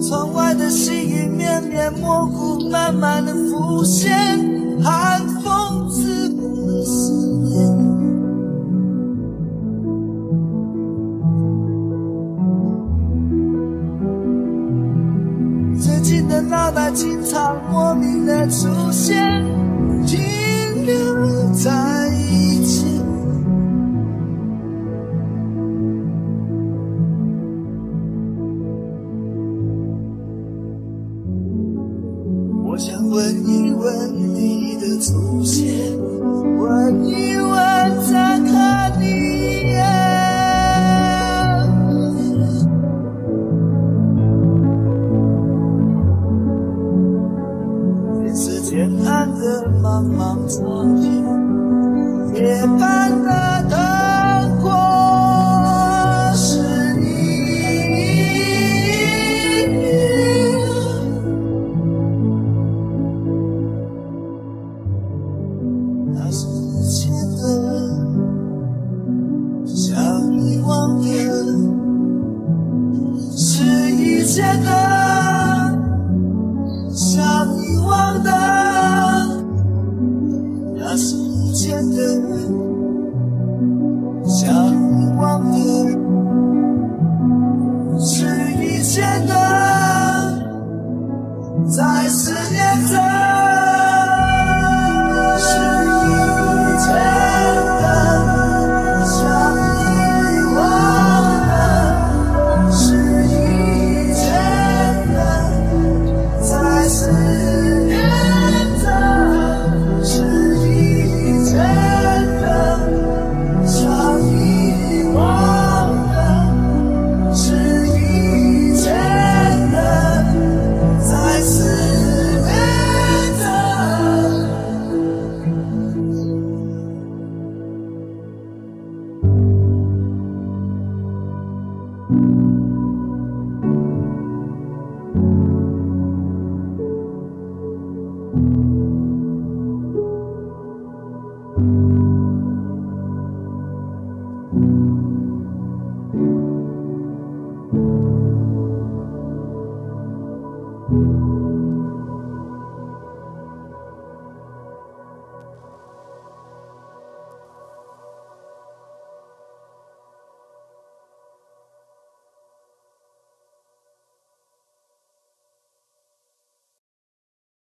窗外的细雨绵绵模糊，慢慢的浮现，寒风刺骨的思念。最近的脑袋经常莫名的出现，问一问你的祖先，问一问再看你一眼。这是天暗的茫茫长夜，夜半的灯的想遗忘的是的想遗忘的那是以前的想遗忘的是以前的在 thank you